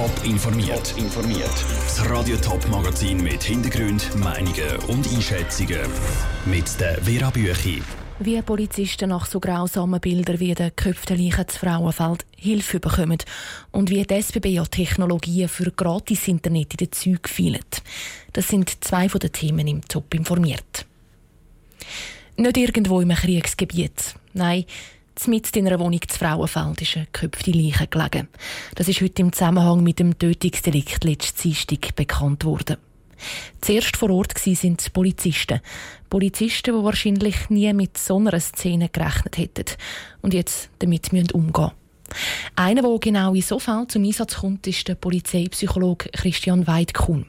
Top informiert. informiert. Das Radio Top Magazin mit Hintergrund, Meinungen und Einschätzungen mit der Vera Büchi. Wie Polizisten nach so grausamen Bildern wie der geköpften Leichen zu Frauenfeld Hilfe bekommen und wie die SBB ja Technologien für Gratis-Internet in den Zügen fehlen. Das sind zwei von den Themen im Top informiert. Nicht irgendwo im Kriegsgebiet. Nein, mit in einer Wohnung zu Frauenfeld ist eine geköpfte Leiche gelegen. Das ist heute im Zusammenhang mit dem Tötungsdelikt letzten Dienstag bekannt worden. Zuerst vor Ort waren die Polizisten. Polizisten, die wahrscheinlich nie mit so einer Szene gerechnet hätten und jetzt damit umgehen müssen. Einer, der genau in so Fällen zum Einsatz kommt, ist der Polizeipsychologe Christian Weidkuhn.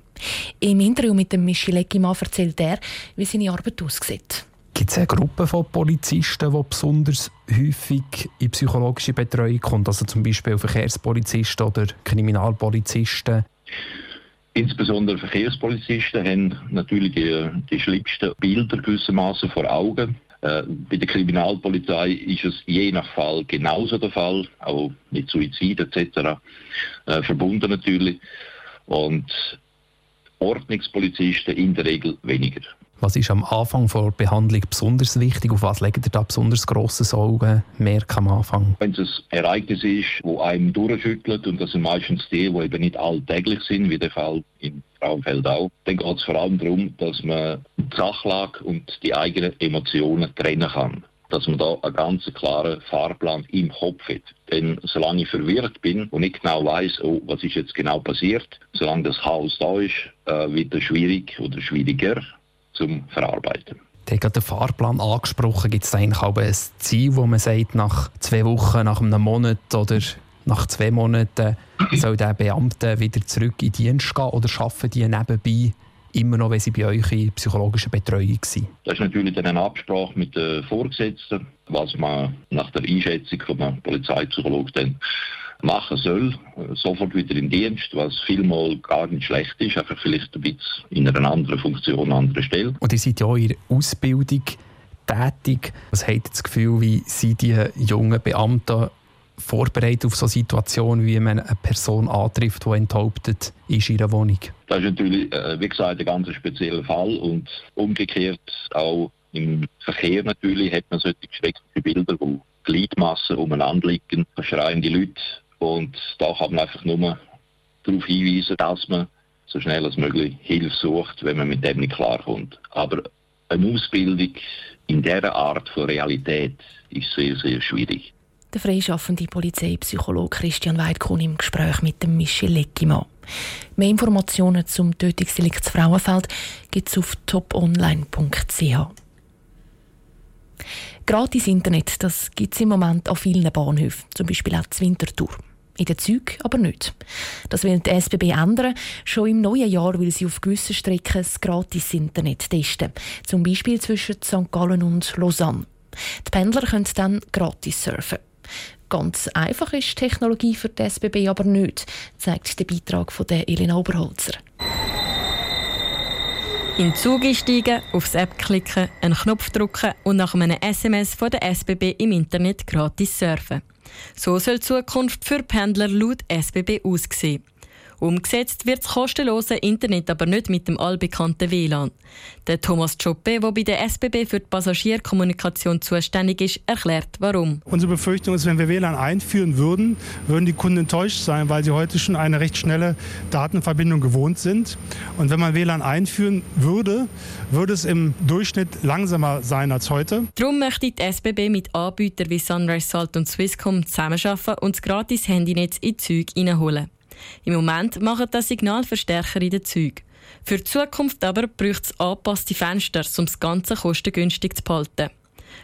Im Interview mit dem Michel Eckimann erzählt er, wie seine Arbeit aussieht. Gibt es eine Gruppe von Polizisten, die besonders häufig in psychologische Betreuung kommt? Also zum Beispiel Verkehrspolizisten oder Kriminalpolizisten? Insbesondere Verkehrspolizisten haben natürlich die, die schlimmsten Bilder gewissermaßen vor Augen. Äh, bei der Kriminalpolizei ist es je nach Fall genauso der Fall, auch mit Suizid etc. Äh, verbunden natürlich. Und Ordnungspolizisten in der Regel weniger. Was ist am Anfang der Behandlung besonders wichtig? Auf was legt ihr da besonders grosses Augenmerk am Anfang? Wenn es ein Ereignis ist, das einem durchschüttelt, und das sind meistens die, die eben nicht alltäglich sind, wie der Fall in Frauenfeld auch, dann geht es vor allem darum, dass man die Sachlage und die eigenen Emotionen trennen kann dass man da einen ganz klaren Fahrplan im Kopf hat. Denn solange ich verwirrt bin und nicht genau weiß, oh, was ist jetzt genau passiert, solange das Chaos da ist, äh, wird es schwierig oder schwieriger zum Verarbeiten. Du hast den Fahrplan angesprochen. Gibt es eigentlich auch ein Ziel, wo man sagt, nach zwei Wochen, nach einem Monat oder nach zwei Monaten soll der Beamte wieder zurück in den Dienst gehen oder arbeiten die nebenbei immer noch, wenn sie bei euch in psychologischer Betreuung sind? Das ist natürlich dann eine Absprache mit den Vorgesetzten, was man nach der Einschätzung von einem Polizeipsychologen dann machen soll, sofort wieder in Dienst, was vielmal gar nicht schlecht ist, einfach vielleicht ein bisschen in einer anderen Funktion, an einer anderen Stelle. Und ihr seid ja auch in der Ausbildung tätig. Was habt ihr das Gefühl, wie sind die jungen Beamten vorbereitet auf so Situationen, wie man eine Person antrifft, die enthauptet ist in ihrer Wohnung? Das ist natürlich, äh, wie gesagt, ein ganz spezieller Fall und umgekehrt auch im Verkehr natürlich hat man solche schreckliche Bilder, wo Gliedmassen umeinander liegen, schreiende Leute und da kann man einfach nur darauf hinweisen, dass man so schnell als möglich Hilfe sucht, wenn man mit dem nicht klarkommt. Aber eine Ausbildung in dieser Art von Realität ist sehr, sehr schwierig. Der freischaffende Polizeipsychologe Christian Weidkuhn im Gespräch mit dem Michel Leckimann. Mehr Informationen zum Tötungsdelikt Frauenfeld gibt es auf toponline.ch. Gratis Internet, das gibt es im Moment an vielen Bahnhöfen, zum Beispiel auch zur Winterthur. In den Zügen aber nicht. Das will die SBB ändern. Schon im neuen Jahr will sie auf gewissen Strecken das Gratis-Internet testen. Zum Beispiel zwischen St. Gallen und Lausanne. Die Pendler können dann gratis surfen. Ganz einfach ist die Technologie für die SBB aber nicht, zeigt der Beitrag von der Elena Oberholzer. In den Zug einsteigen, aufs App klicken, einen Knopf drücken und nach einem SMS von der SBB im Internet gratis surfen. So soll die Zukunft für Pendler laut SBB aussehen. Umgesetzt wird das kostenlose Internet aber nicht mit dem allbekannten WLAN. Der Thomas Choppe, der bei der SBB für die Passagierkommunikation zuständig ist, erklärt, warum. Unsere Befürchtung ist, wenn wir WLAN einführen würden, würden die Kunden enttäuscht sein, weil sie heute schon eine recht schnelle Datenverbindung gewohnt sind. Und wenn man WLAN einführen würde, würde es im Durchschnitt langsamer sein als heute. Darum möchte die SBB mit Anbietern wie Sunrise Salt und Swisscom zusammenarbeiten und das gratis Handynetz in Züge reinholen. Im Moment machen das Signalverstärker in den Zügen. Für die Zukunft aber braucht es angepasste Fenster, um das Ganze kostengünstig zu behalten.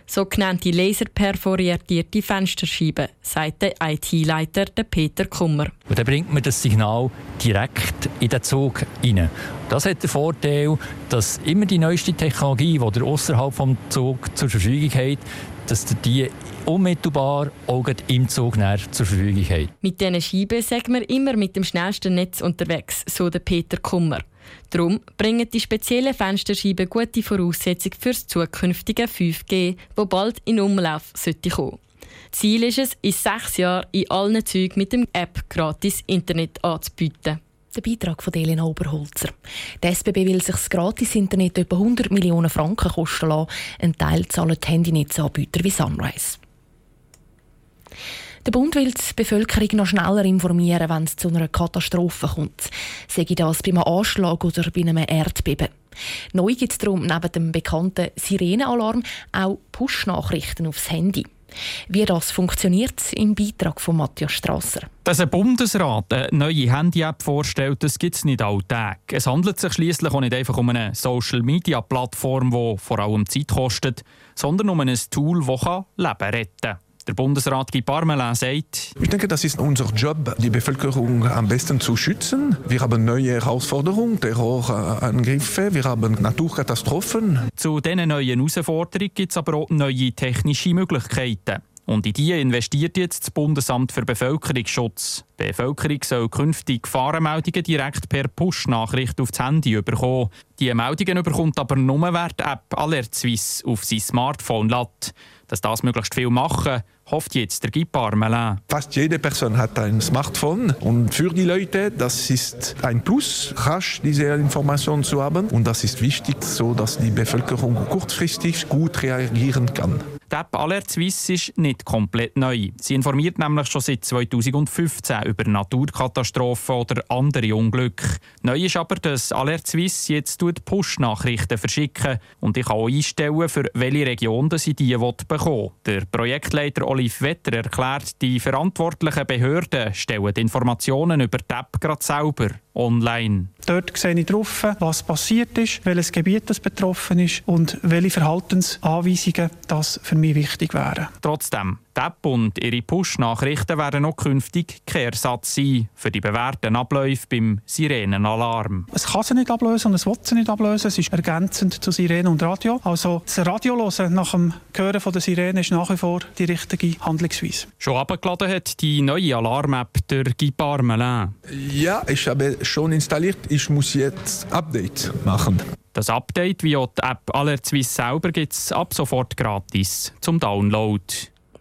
Sogenannte laserperforierte Fensterscheiben, sagt der IT-Leiter Peter Kummer. Und dann bringt man das Signal direkt in den Zug rein. Das hat den Vorteil, dass immer die neueste Technologie, die ihr außerhalb des Zugs zur Verfügung hat, dass die unmittelbar auch im Zug zur Verfügung haben. Mit diesen Scheiben sagt man immer mit dem schnellsten Netz unterwegs, so der Peter Kummer. Darum bringen die speziellen Fensterscheiben gute Voraussetzungen für das zukünftige 5G, wo bald in Umlauf sollte kommen. Ziel ist es, in sechs Jahren in allen Zügen mit dem App gratis Internet anzubieten. Der Beitrag von Elena Oberholzer. Die SBB will sich das Gratis-Internet etwa 100 Millionen Franken kosten lassen. Ein Teil zahlen die Handynetzanbieter wie Sunrise. Der Bund will die Bevölkerung noch schneller informieren, wenn es zu einer Katastrophe kommt. Sei das bei einem Anschlag oder bei einem Erdbeben. Neu gibt es darum neben dem bekannten Sirenenalarm auch Push-Nachrichten aufs Handy. Wie das funktioniert, im Beitrag von Matthias Strasser. Dass ein Bundesrat eine neue Handy-App vorstellt, das gibt es nicht alltag. Es handelt sich schließlich auch nicht einfach um eine Social-Media-Plattform, die vor allem Zeit kostet, sondern um ein Tool, das Leben retten kann. Der Bundesrat Guy Parmelin sagt, ich denke, das ist unser Job, die Bevölkerung am besten zu schützen. Wir haben neue Herausforderungen, Terrorangriffe, wir haben Naturkatastrophen. Zu diesen neuen Herausforderungen gibt es aber auch neue technische Möglichkeiten. Und in die investiert jetzt das Bundesamt für Bevölkerungsschutz. Die Bevölkerung soll künftig Gefahrenmeldungen direkt per Push-Nachricht aufs Handy bekommen. Die Meldungen bekommt aber nur, wer die App Alert Suisse auf sein Smartphone lädt. Dass das möglichst viel machen, hofft jetzt der Guy Parmelin. Fast jede Person hat ein Smartphone und für die Leute das ist ein Plus, rasch diese Informationen zu haben und das ist wichtig, so dass die Bevölkerung kurzfristig gut reagieren kann. Die App Alert Suisse ist nicht komplett neu. Sie informiert nämlich schon seit 2015 über Naturkatastrophen oder andere Unglücke. Neu ist aber, dass Alert Suisse jetzt Push-Nachrichten verschicken und ich kann auch einstellen, für welche Region sie die bekommen will. Der Projektleiter Olive Wetter erklärt, die verantwortlichen Behörden stellen die Informationen über die App gerade selber online. Dort sehe ich drauf, was passiert ist, welches Gebiet das betroffen ist und welche Verhaltensanweisungen das für mich wichtig wären. Trotzdem, App und ihre Push-Nachrichten werden auch künftig Kehrsatz sein für die bewährten Abläufe beim Sirenenalarm. Es kann sie nicht ablösen und es will sie nicht ablösen. Es ist ergänzend zu Sirene und Radio. Also das Radio hören nach dem Hören von der Sirene ist nach wie vor die richtige Handlungsweise. Schon abgeladen hat die neue Alarm-App der Guy Parmelin. Ja, ich habe schon installiert. Ich muss jetzt Update machen. Das Update wie auch die App Alertswiss selber gibt es ab sofort gratis zum Download.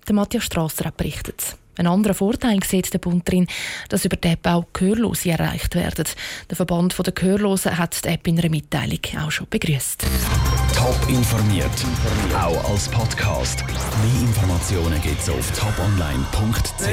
Der Matthias Strasser hat berichtet. Ein anderer Vorteil sieht der Bund darin, dass über die App auch Gehörlose erreicht werden. Der Verband der Gehörlosen hat die App in einer Mitteilung auch schon begrüßt. Top informiert, auch als Podcast. Mehr Informationen gibt es auf toponline.ch.